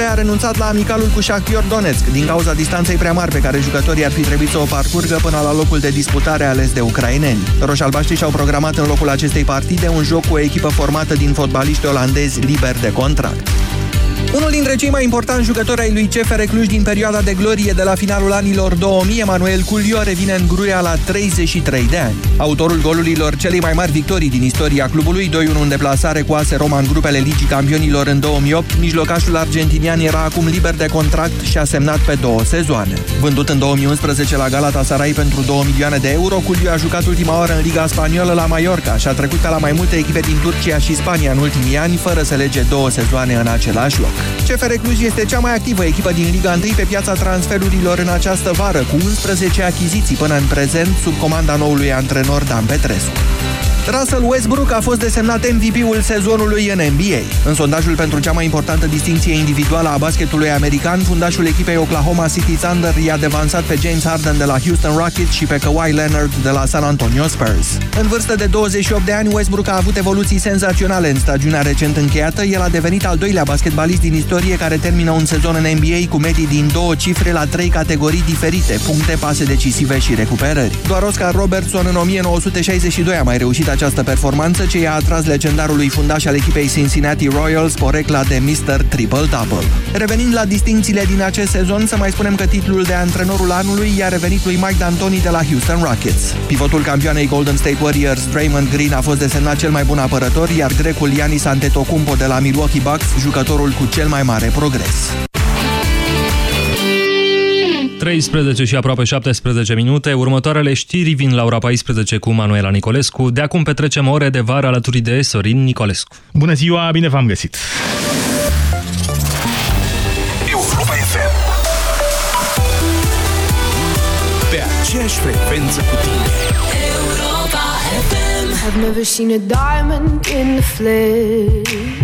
a renunțat la amicalul cu Shakhtar Donetsk din cauza distanței prea mari pe care jucătorii ar fi trebuit să o parcurgă până la locul de disputare ales de ucraineni. Roșalbaștrii și-au programat în locul acestei partide un joc cu o echipă formată din fotbaliști olandezi liberi de contract. Unul dintre cei mai importanti jucători ai lui CFR Cluj din perioada de glorie de la finalul anilor 2000, Emanuel Culio, revine în Gruia la 33 de ani. Autorul golurilor celei mai mari victorii din istoria clubului, 2-1 în deplasare cu ASE Roma în grupele Ligii Campionilor în 2008, mijlocașul argentinian era acum liber de contract și a semnat pe două sezoane. Vândut în 2011 la Galatasaray pentru 2 milioane de euro, Culio a jucat ultima oară în Liga Spaniolă la Mallorca și a trecut ca la mai multe echipe din Turcia și Spania în ultimii ani, fără să lege două sezoane în același loc. CFR Cluj este cea mai activă echipă din Liga 1 pe piața transferurilor în această vară, cu 11 achiziții până în prezent, sub comanda noului antrenor Dan Petrescu. Russell Westbrook a fost desemnat MVP-ul sezonului în NBA. În sondajul pentru cea mai importantă distinție individuală a basketului american, fundașul echipei Oklahoma City Thunder i-a devansat pe James Harden de la Houston Rockets și pe Kawhi Leonard de la San Antonio Spurs. În vârstă de 28 de ani, Westbrook a avut evoluții senzaționale în stagiunea recent încheiată. El a devenit al doilea basketbalist din istorie care termină un sezon în NBA cu medii din două cifre la trei categorii diferite, puncte, pase decisive și recuperări. Doar Oscar Robertson în 1962 a mai reușit această performanță ce i-a atras legendarului fundaș al echipei Cincinnati Royals porecla de Mr. Triple-Double. Revenind la distințiile din acest sezon, să mai spunem că titlul de antrenorul anului i-a revenit lui Mike D'Antoni de la Houston Rockets. Pivotul campioanei Golden State Warriors, Draymond Green, a fost desemnat cel mai bun apărător, iar grecul Giannis Antetokounmpo de la Milwaukee Bucks, jucătorul cu cel mai mare progres. 13 și aproape 17 minute. Următoarele știri vin la ora 14 cu Manuela Nicolescu. De acum petrecem ore de vară alături de Sorin Nicolescu. Bună ziua, bine v-am găsit! Europa FM Pe aceeași frecvență cu tine Europa FM I've never seen a diamond in the flesh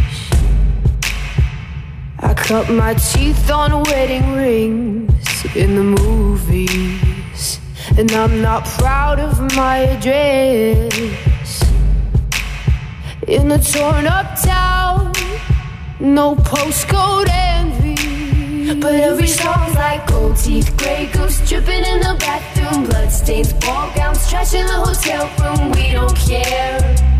I cut my teeth on wedding rings in the movies. And I'm not proud of my address. In a torn up town, no postcode envy. But every song's like gold teeth, grey goose dripping in the bathroom, bloodstains, ball gowns, trash in the hotel room. We don't care.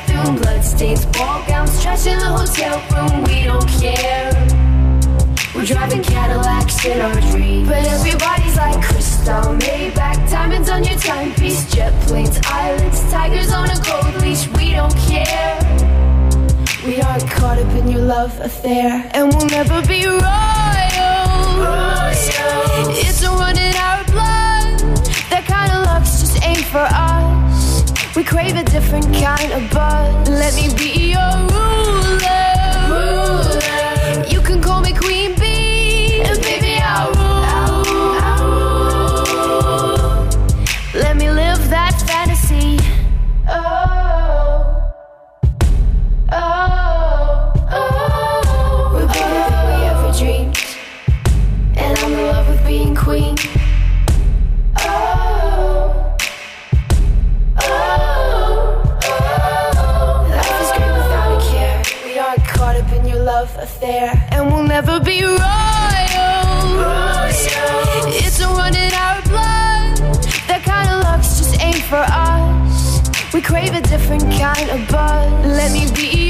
bathroom, bloodstains, ball gowns, trash in the hotel room. We don't care. We're driving Cadillacs in our dreams. But everybody's like crystal, Maybach, diamonds on your timepiece, jet planes, islands, tigers on a gold leash. We don't care. We aren't caught up in your love affair, and we'll never be royals. We crave a different kind of buzz. Let me be your ruler. never be royals. royals. It's a in our blood. That kind of luck's just ain't for us. We crave a different kind of buzz. Let me be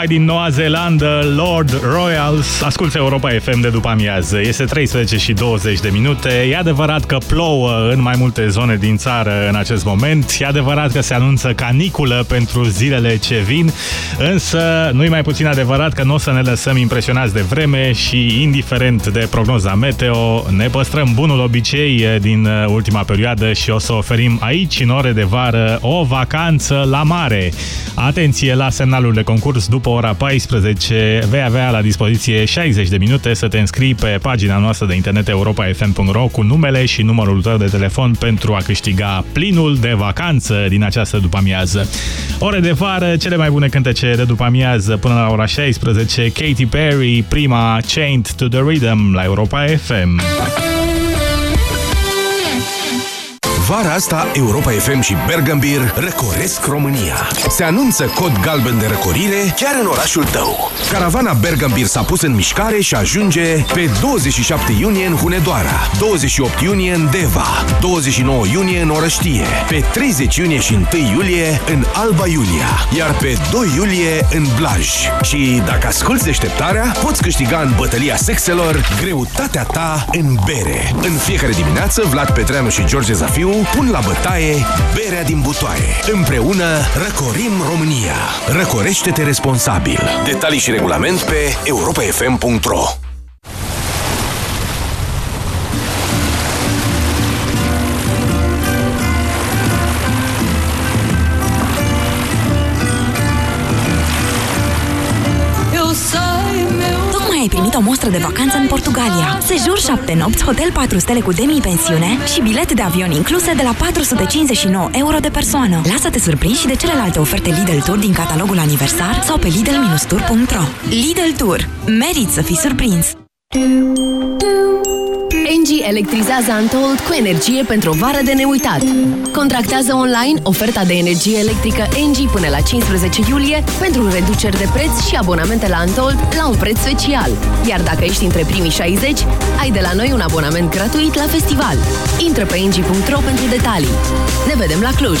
Tocmai din Noua Zeelandă, Lord Royals. Asculți Europa FM de după amiază. Este 13 și 20 de minute. E adevărat că plouă în mai multe zone din țară în acest moment. E adevărat că se anunță caniculă pentru zilele ce vin. Însă nu e mai puțin adevărat că nu o să ne lăsăm impresionați de vreme și indiferent de prognoza meteo, ne păstrăm bunul obicei din ultima perioadă și o să oferim aici, în ore de vară, o vacanță la mare. Atenție la semnalul de concurs după ora 14 vei avea la dispoziție 60 de minute să te înscrii pe pagina noastră de internet europa.fm.ro cu numele și numărul tău de telefon pentru a câștiga plinul de vacanță din această după-amiază. Ore de vară, cele mai bune cântece de după-amiază până la ora 16, Katy Perry, prima Chained to the Rhythm la Europa FM. Vara asta, Europa FM și Bergambir răcoresc România. Se anunță cod galben de răcorire chiar în orașul tău. Caravana Bergambir s-a pus în mișcare și ajunge pe 27 iunie în Hunedoara, 28 iunie în Deva, 29 iunie în Orăștie, pe 30 iunie și 1 iulie în Alba Iulia, iar pe 2 iulie în Blaj. Și dacă asculti deșteptarea, poți câștiga în bătălia sexelor greutatea ta în bere. În fiecare dimineață, Vlad Petreanu și George Zafiu pun la bătaie berea din butoaie. Împreună răcorim România. Răcorește-te responsabil. Detalii și regulament pe europafm.ro primit o mostră de vacanță în Portugalia. Sejur 7 nopți, hotel 4 stele cu demi-pensiune și bilete de avion incluse de la 459 euro de persoană. Lasă-te surprins și de celelalte oferte Lidl Tour din catalogul aniversar sau pe lidl-tour.ro Lidl Tour. Merit să fii surprins! Engie electrizează Antold cu energie pentru o vară de neuitat. Contractează online oferta de energie electrică Engie până la 15 iulie pentru reduceri de preț și abonamente la Antold la un preț special. Iar dacă ești între primii 60, ai de la noi un abonament gratuit la festival. Intră pe engie.ro pentru detalii. Ne vedem la Cluj!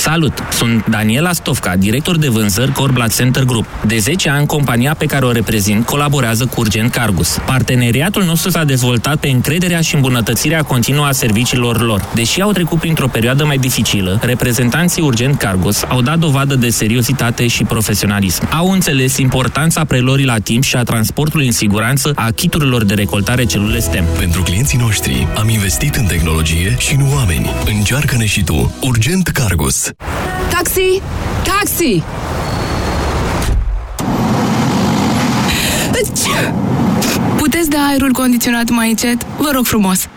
Salut! Sunt Daniela Stofca, director de vânzări Corblat Center Group. De 10 ani, compania pe care o reprezint colaborează cu Urgent Cargus. Parteneriatul nostru s-a dezvoltat pe încrederea și îmbunătățirea continuă a serviciilor lor. Deși au trecut printr-o perioadă mai dificilă, reprezentanții Urgent Cargus au dat dovadă de seriozitate și profesionalism. Au înțeles importanța prelorii la timp și a transportului în siguranță a chiturilor de recoltare celule STEM. Pentru clienții noștri am investit în tehnologie și în oameni. Încearcă-ne și tu. Urgent Cargus. Taxi! Taxi! Puteți da aerul condiționat mai încet? Vă rog frumos!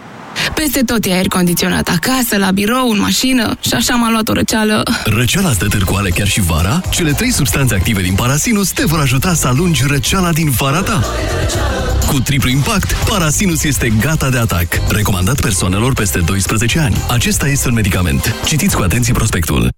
Peste tot e aer condiționat, acasă, la birou, în mașină și așa m-a luat o răceală. Răceala stă târcoale chiar și vara? Cele trei substanțe active din Parasinus te vor ajuta să alungi răceala din vara ta. Cu triplu impact, Parasinus este gata de atac. Recomandat persoanelor peste 12 ani. Acesta este un medicament. Citiți cu atenție prospectul.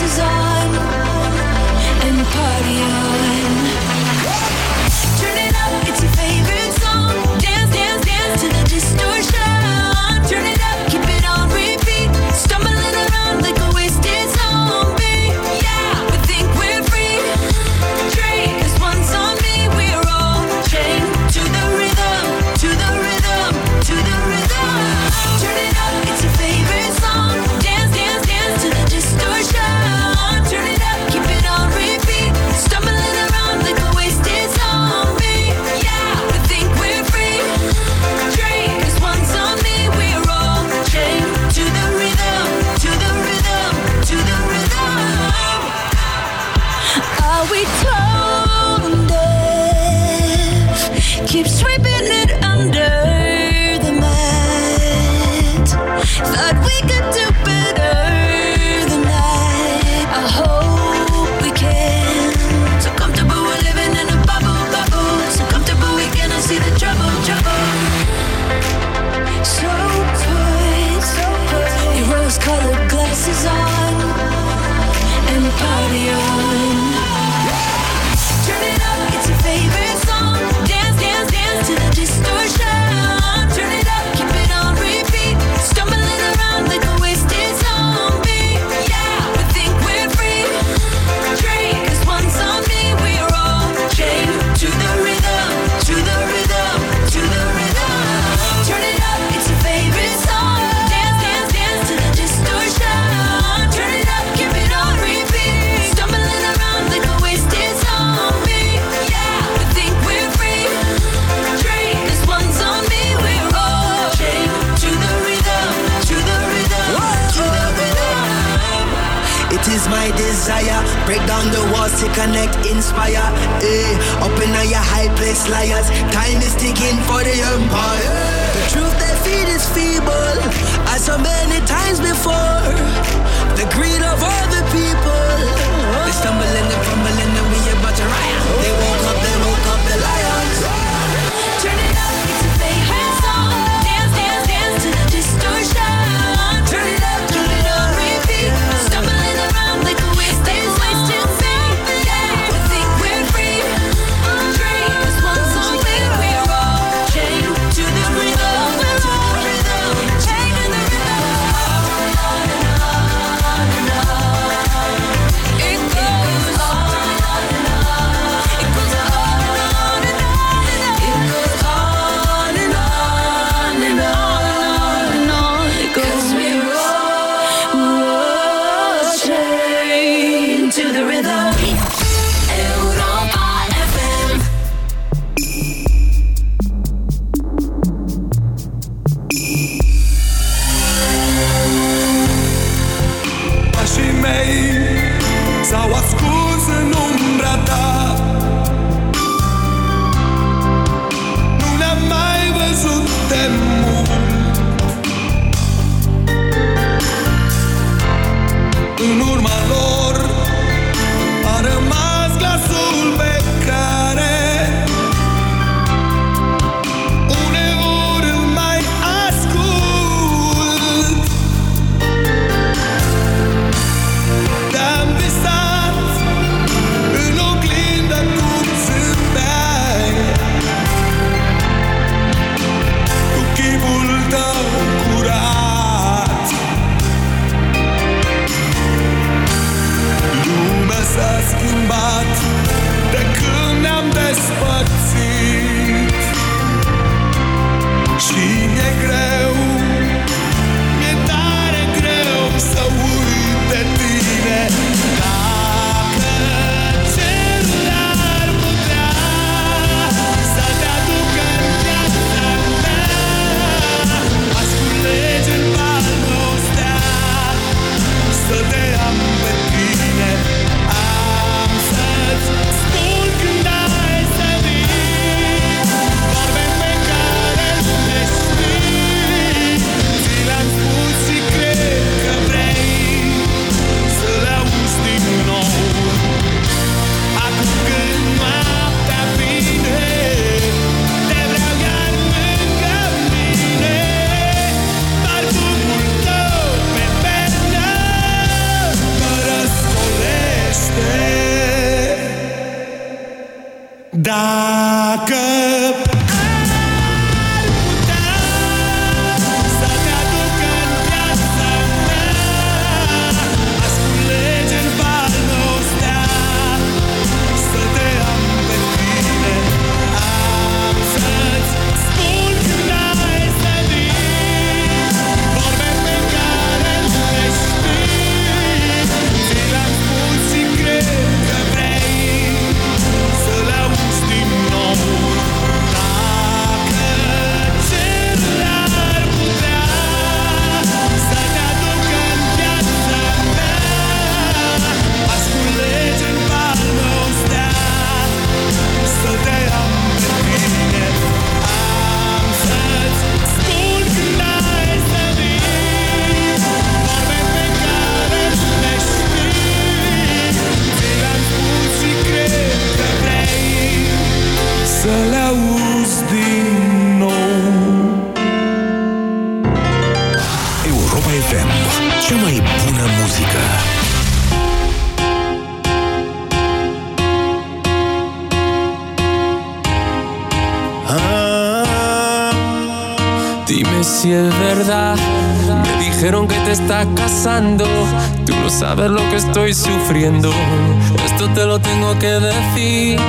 is all Tú no sabes lo que estoy sufriendo. Esto te lo tengo que decir.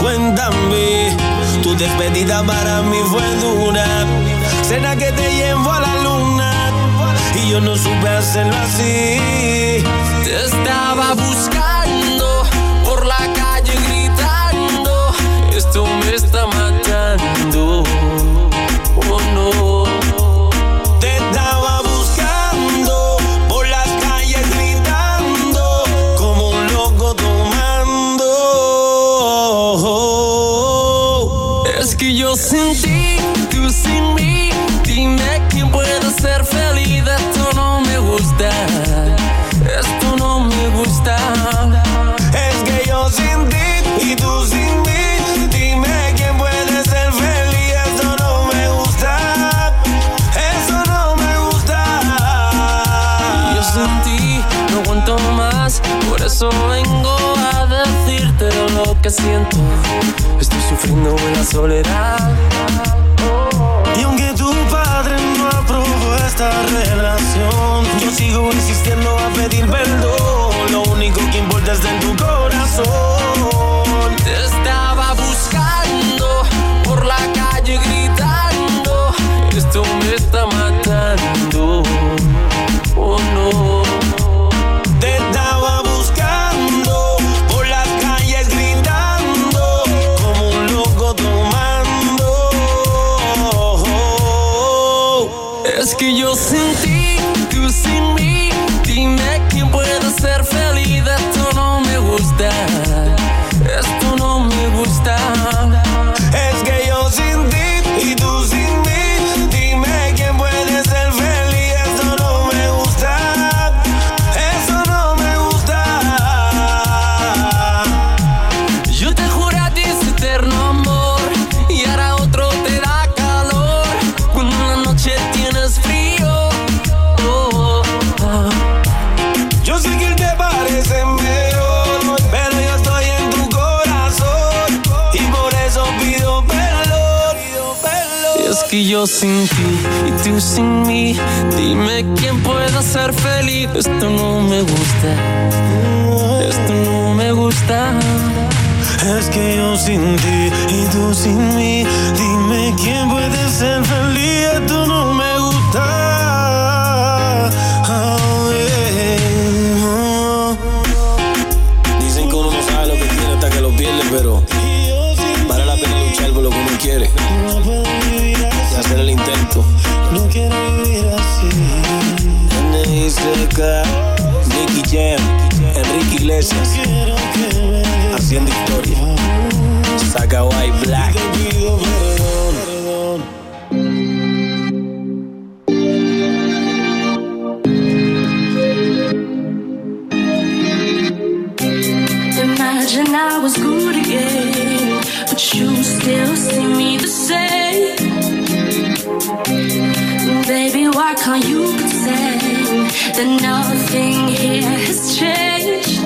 Cuéntame, tu despedida para mí fue dura. Cena que te llevo a la luna. Y yo no supe hacerlo así. Te estaba buscando imagine I was good again, but you still see me the same. Baby, why can't you pretend that nothing here has changed?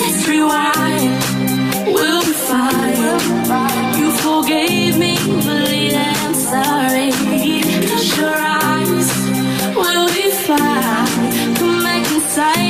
Let's rewind, we'll be fine. You forgave me, believe I'm sorry. Close your eyes, we'll be fine. Come back inside.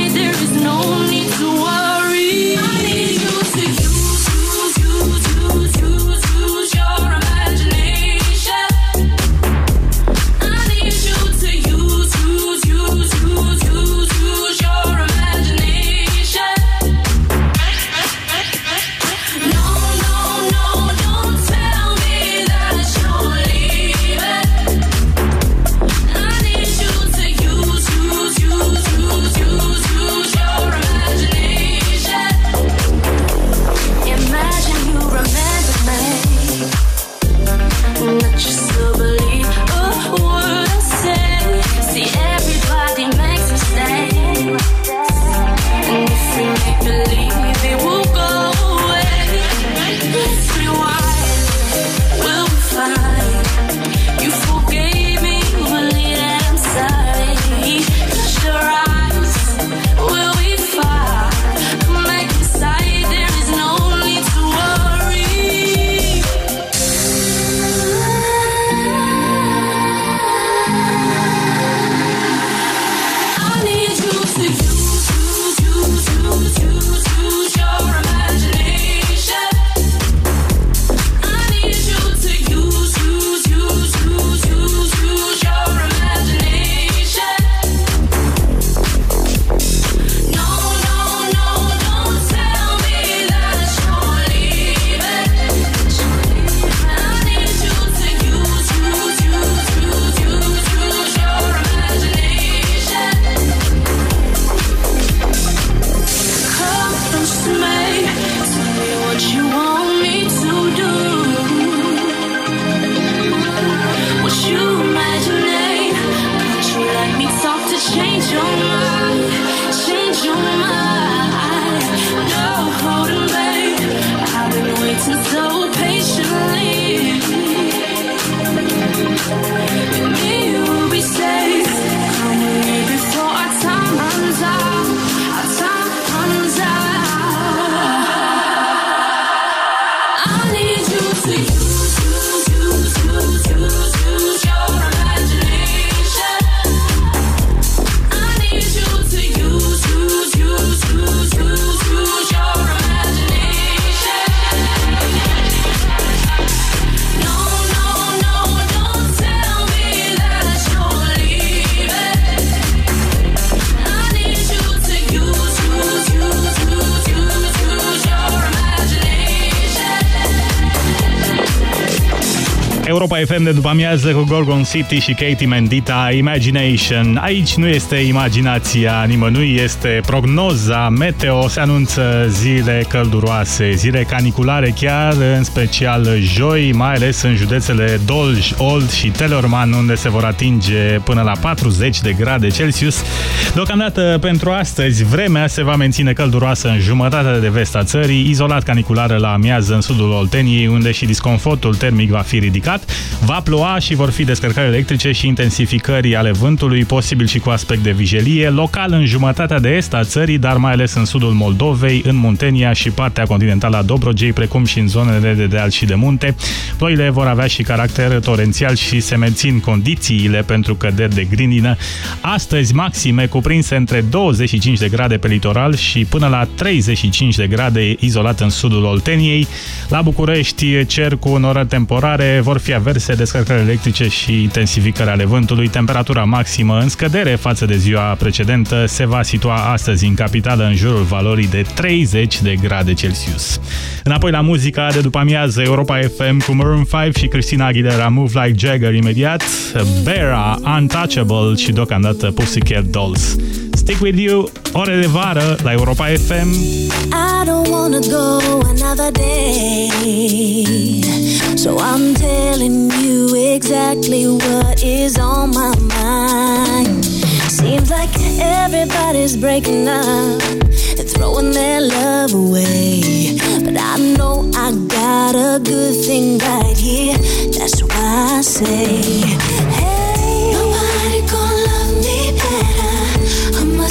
Europa FM de după amiază cu Gorgon City și Katie Mendita, Imagination. Aici nu este imaginația nimănui, este prognoza meteo. Se anunță zile călduroase, zile caniculare chiar, în special joi, mai ales în județele Dolj, Old și Telorman, unde se vor atinge până la 40 de grade Celsius. Deocamdată pentru astăzi, vremea se va menține călduroasă în jumătatea de vest a țării, izolat caniculară la amiază în sudul Olteniei, unde și disconfortul termic va fi ridicat. Va ploua și vor fi descărcări electrice și intensificări ale vântului, posibil și cu aspect de vijelie, local în jumătatea de est a țării, dar mai ales în sudul Moldovei, în Muntenia și partea continentală a Dobrogei, precum și în zonele de deal și de munte. Ploile vor avea și caracter torențial și se mențin condițiile pentru căderi de grindină. Astăzi, maxime cuprinse între 25 de grade pe litoral și până la 35 de grade izolat în sudul Olteniei. La București, cer cu norări temporare, vor fi averse, descărcări electrice și intensificări ale vântului. Temperatura maximă în scădere față de ziua precedentă se va situa astăzi în capitală în jurul valorii de 30 de grade Celsius. Înapoi la muzica de după amiază Europa FM cu Maroon 5 și Cristina Aguilera Move Like Jagger imediat, Bera, Untouchable și deocamdată Pussycat Dolls. Stick with you, ore de vară la Europa FM. I don't wanna go another day. So I'm telling you exactly what is on my mind. Seems like everybody's breaking up and throwing their love away. But I know I got a good thing right here. That's why I say, Hey,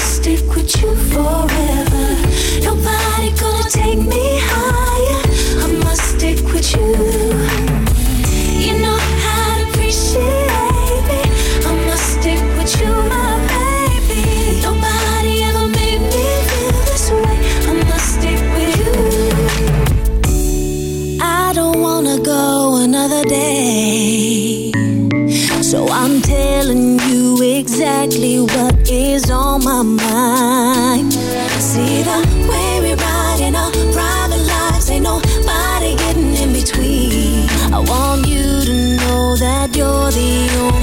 stick with you forever. Nobody gonna take me higher. I must stick with you. You know how to appreciate me. I must stick with you, my baby. Nobody ever made me feel this way. I must stick with you. I don't wanna go another day. So I'm telling you exactly what is on my mind. See the way we ride in our private lives, ain't nobody getting in between. I want you to know that you're the only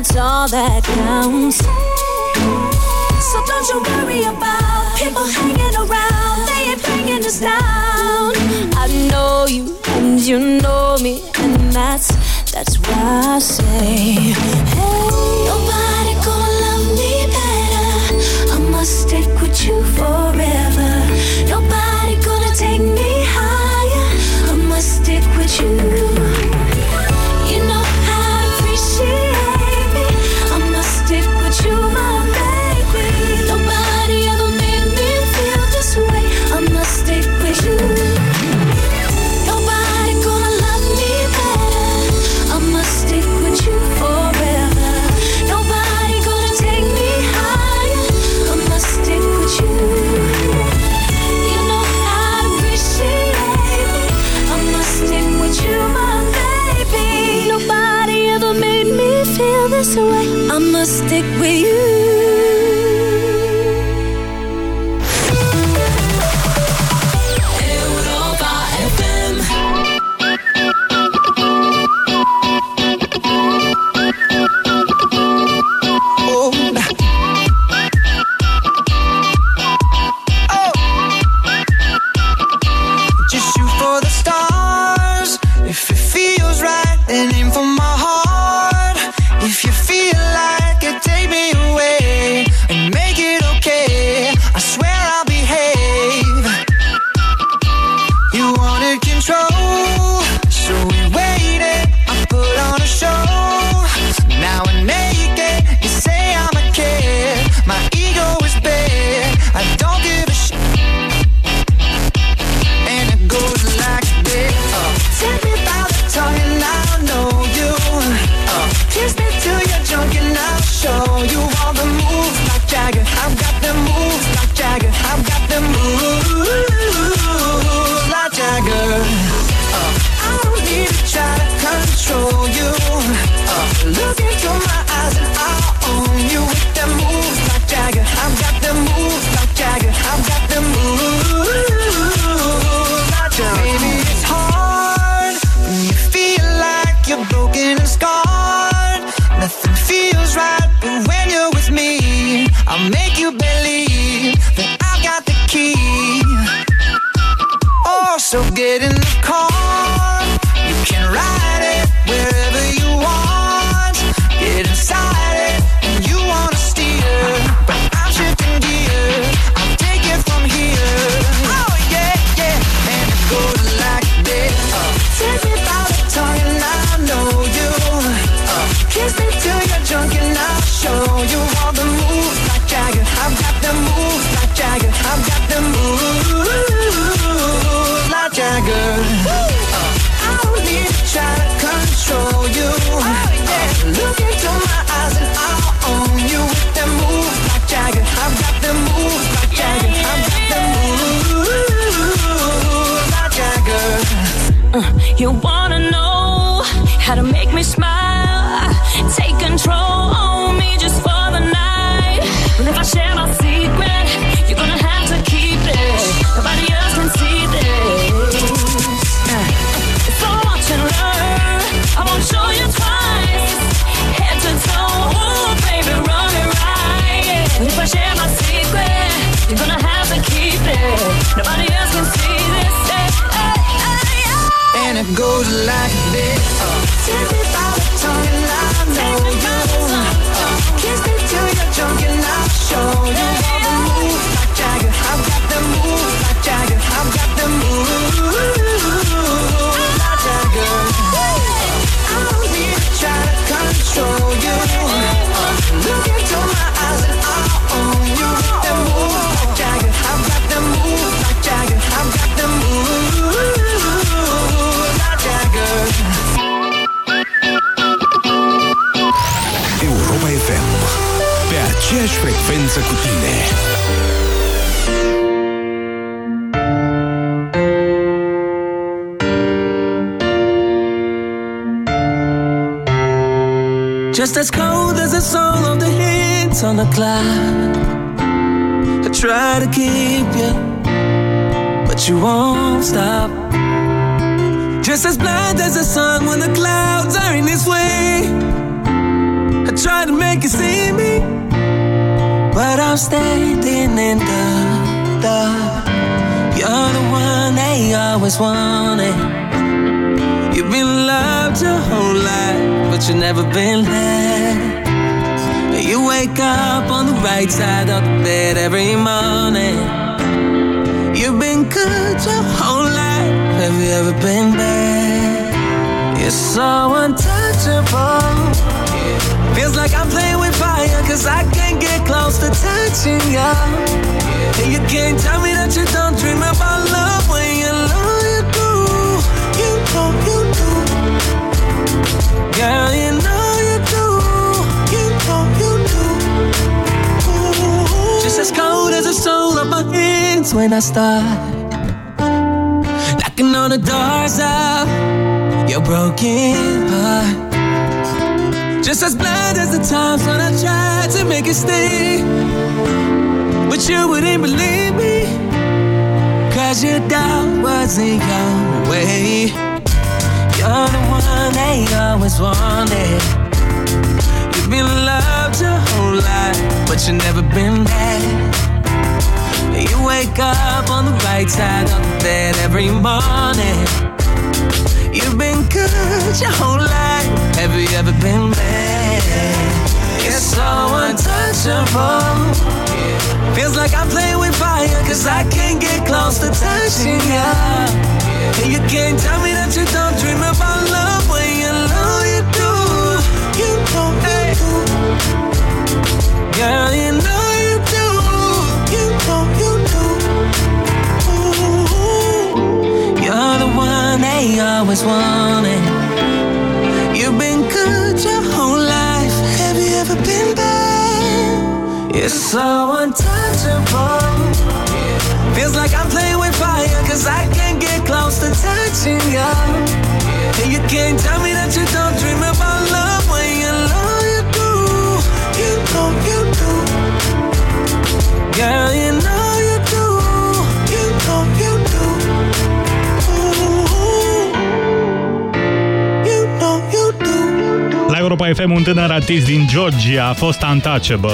that's all that counts. So don't you worry about people hanging around. They ain't bringing us down. I know you and you know me, and that's that's why I say, Just as cold as the soul of the hints on the cloud. I try to keep you, but you won't stop. Just as blind as the sun when the clouds are in its way. I try to make you see me, but I'm standing in the dark. You're the one they always wanted. You've been loved your whole life, but you've never been led. You wake up on the right side of the bed every morning. You've been good your whole life. Have you ever been bad? You're so untouchable. Feels like I'm playing with fire, cause I can't get close to touching you. And you can't tell me that you don't dream about love You know you do. You know you do. Just as cold as the soul of my hands when I start knocking on the doors of your broken heart. Just as blind as the times when I tried to make it stay. But you wouldn't believe me. Cause your doubt wasn't your way. You're the one they always wanted. You've been loved your whole life, but you've never been bad. You wake up on the right side of bed every morning. You've been good your whole life. Have you ever been bad? It's so untouchable. Feels like I'm playing with fire, cause I can't get close to touching ya. And you can't tell me that you don't dream about love when you know you do. You know you do. Girl, you know you do. You know you do. You're the one they always wanted. You've been good your whole life. Have you ever been bad? So untouchable. Feels like I'm playing with fire, cause I can't close to touching ya. And you can't tell me that you don't dream about Europa FM, un tânăr artist din Georgia a fost untouchable.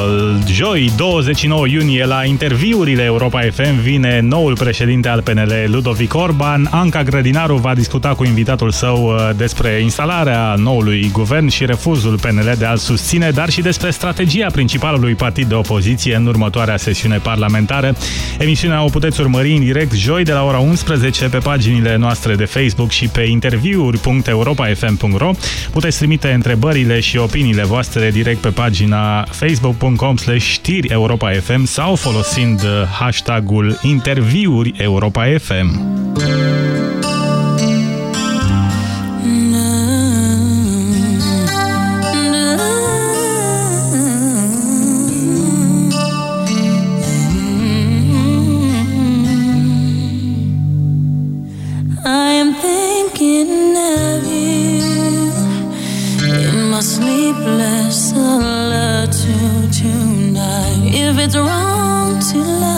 Joi, 29 iunie, la interviurile Europa FM vine noul președinte al PNL, Ludovic Orban. Anca Grădinaru va discuta cu invitatul său uh, despre instalarea noului guvern și refuzul PNL de a-l susține, dar și despre strategia principalului partid de opoziție în următoarea sesiune parlamentară. Emisiunea o puteți urmări în direct joi de la ora 11 pe paginile noastre de Facebook și pe interviuri.europafm.ro. Puteți trimite întrebările și opiniile voastre direct pe pagina facebook.com știri Europa FM sau folosind hashtagul interviuri Europa FM. Wrong to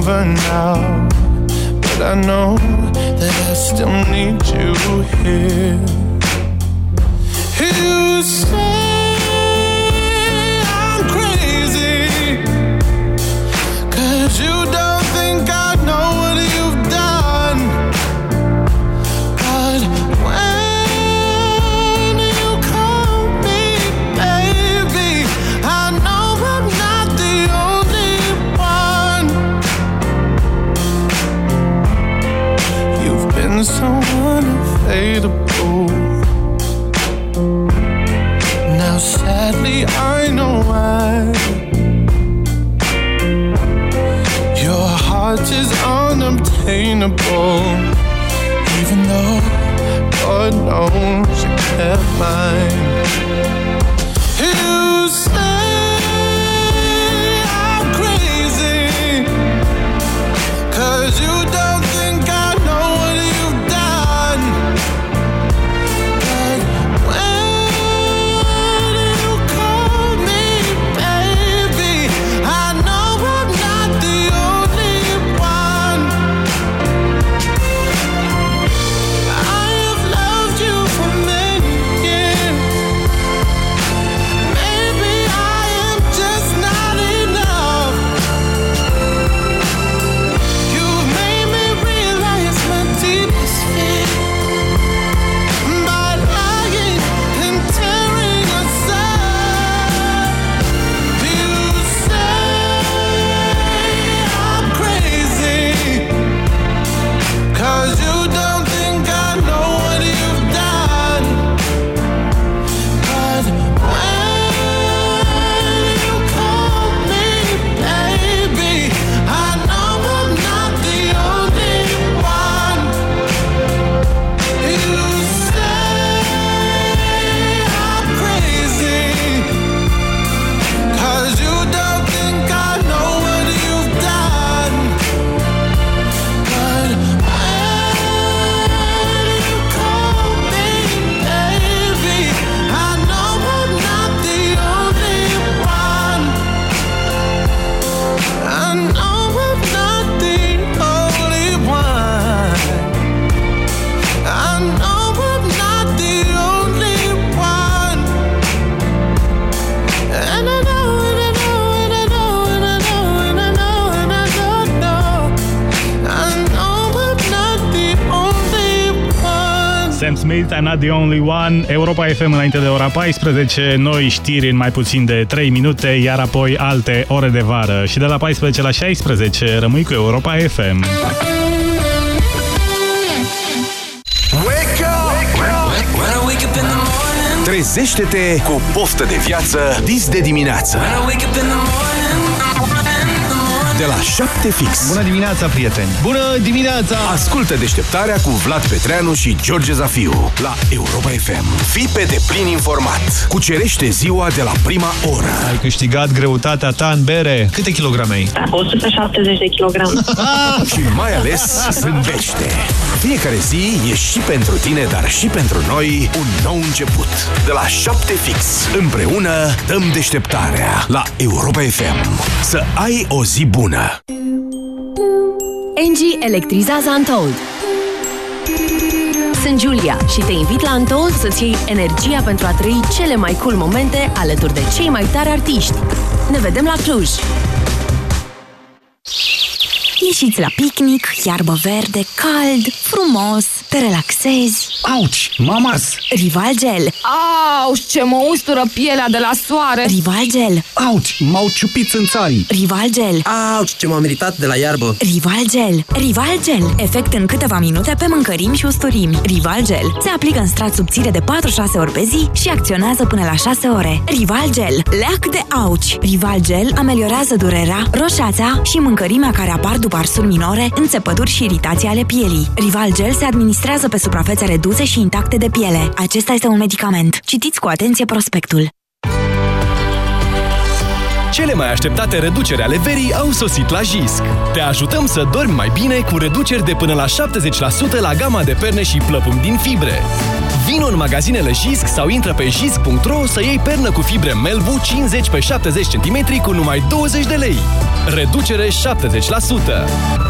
over now, but I know that I still need you here. You say unobtainable. Even though God knows you kept mine. Smith, I'm not the only one. Europa FM înainte de ora 14, noi știri în mai puțin de 3 minute, iar apoi alte ore de vară. Și de la 14 la 16 rămâi cu Europa FM. Wake up! Trezește-te cu poftă de viață dis de dimineață. De la 7 fix. Bună dimineața, prieteni! Bună dimineața! Ascultă deșteptarea cu Vlad Petreanu și George Zafiu la Europa FM. Fii pe deplin informat. Cucerește ziua de la prima oră. Ai câștigat greutatea ta în bere. Câte kilograme ai? 170 de kilograme. și mai ales zâmbește. Fiecare zi e și pentru tine, dar și pentru noi un nou început. De la 7 fix. Împreună dăm deșteptarea la Europa FM. Să ai o zi bună. Engie electrizează Untold. Sunt Julia și te invit la Untold să-ți iei energia pentru a trăi cele mai cool momente alături de cei mai tari artiști. Ne vedem la Cluj! Ieșiți la picnic, iarbă verde, cald, frumos, te relaxezi. Auci, m-am ars! Rival Gel. Au, ce mă ustură pielea de la soare. Rival Gel. Auci, m-au ciupit țânțarii! Rival Gel. Auci, ce m-am meritat de la iarbă! Rival Gel. Rival Gel. Efect în câteva minute pe mâncărimi și usturimi. Rival Gel. Se aplică în strat subțire de 4-6 ori pe zi și acționează până la 6 ore. Rival Gel. Leac de auci. Rival Gel ameliorează durerea, roșața și mâncărimea care apar după arsuri minore, înțepături și iritații ale pielii. Rival Gel se administrează pe suprafețe reduse și intacte de piele. Acesta este un medicament. Citiți cu atenție prospectul. Cele mai așteptate reduceri ale verii au sosit la JISC. Te ajutăm să dormi mai bine cu reduceri de până la 70% la gama de perne și plăpumi din fibre. Vino în magazinele JISC sau intră pe jisc.ro să iei pernă cu fibre Melvu 50 pe 70 cm cu numai 20 de lei. Reducere 70%.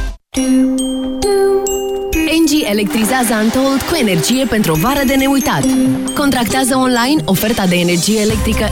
Engie electrizează Untold cu energie pentru o vară de neuitat. Contractează online oferta de energie electrică